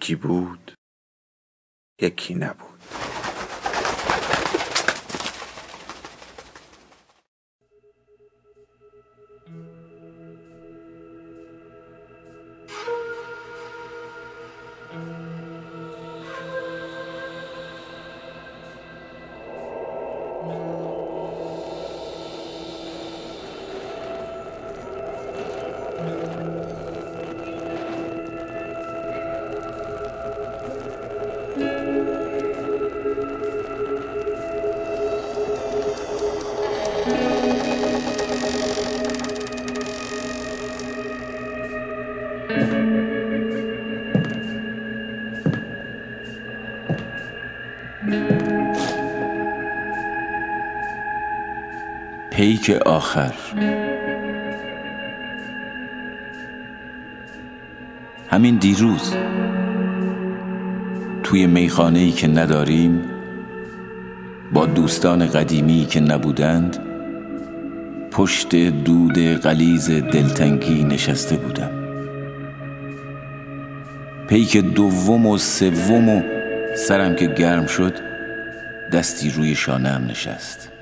یکی بود یکی نبود. پیک آخر. همین دیروز توی میخانه ای که نداریم با دوستان قدیمی که نبودند پشت دود قلیز دلتنگی نشسته بودم. پیک دوم و سوم و سرم که گرم شد دستی روی شانم نشست.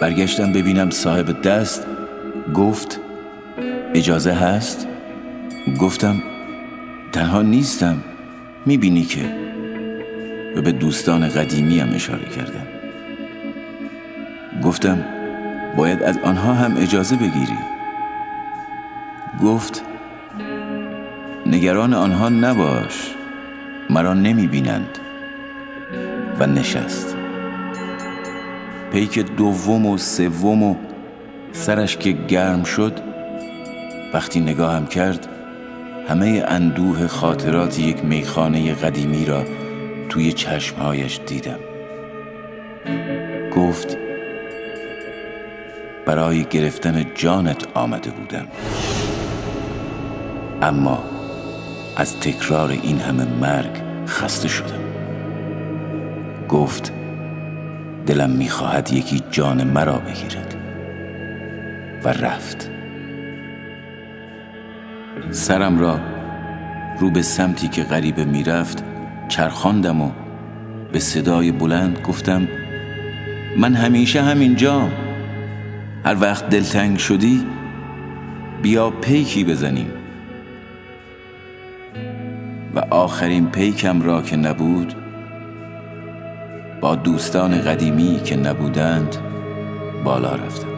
برگشتم ببینم صاحب دست گفت اجازه هست؟ گفتم تنها نیستم می‌بینی که. و به دوستان قدیمی هم اشاره کردم. گفتم باید از آنها هم اجازه بگیری. گفت نگران آنها نباش. مرا نمی‌بینند و نشست. پیک دوم و سوم و سرش که گرم شد وقتی نگاهم کرد همه اندوه خاطرات یک میخانه قدیمی را توی چشمهایش دیدم. گفت برای گرفتن جانت آمده بودم. اما از تکرار این همه مرگ خسته شدم. گفت دلم می‌خواهد یکی جان مرا بگیرد. و رفت. سرم را رو به سمتی که غریبه می‌رفت چرخاندم و به صدای بلند گفتم من همیشه همینجا هر وقت دلتنگ شدی بیا پیکی بزنیم. و آخرین پیکم را که نبود با دوستان قدیمی که نبودند بالا رفتم.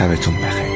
还为祖母买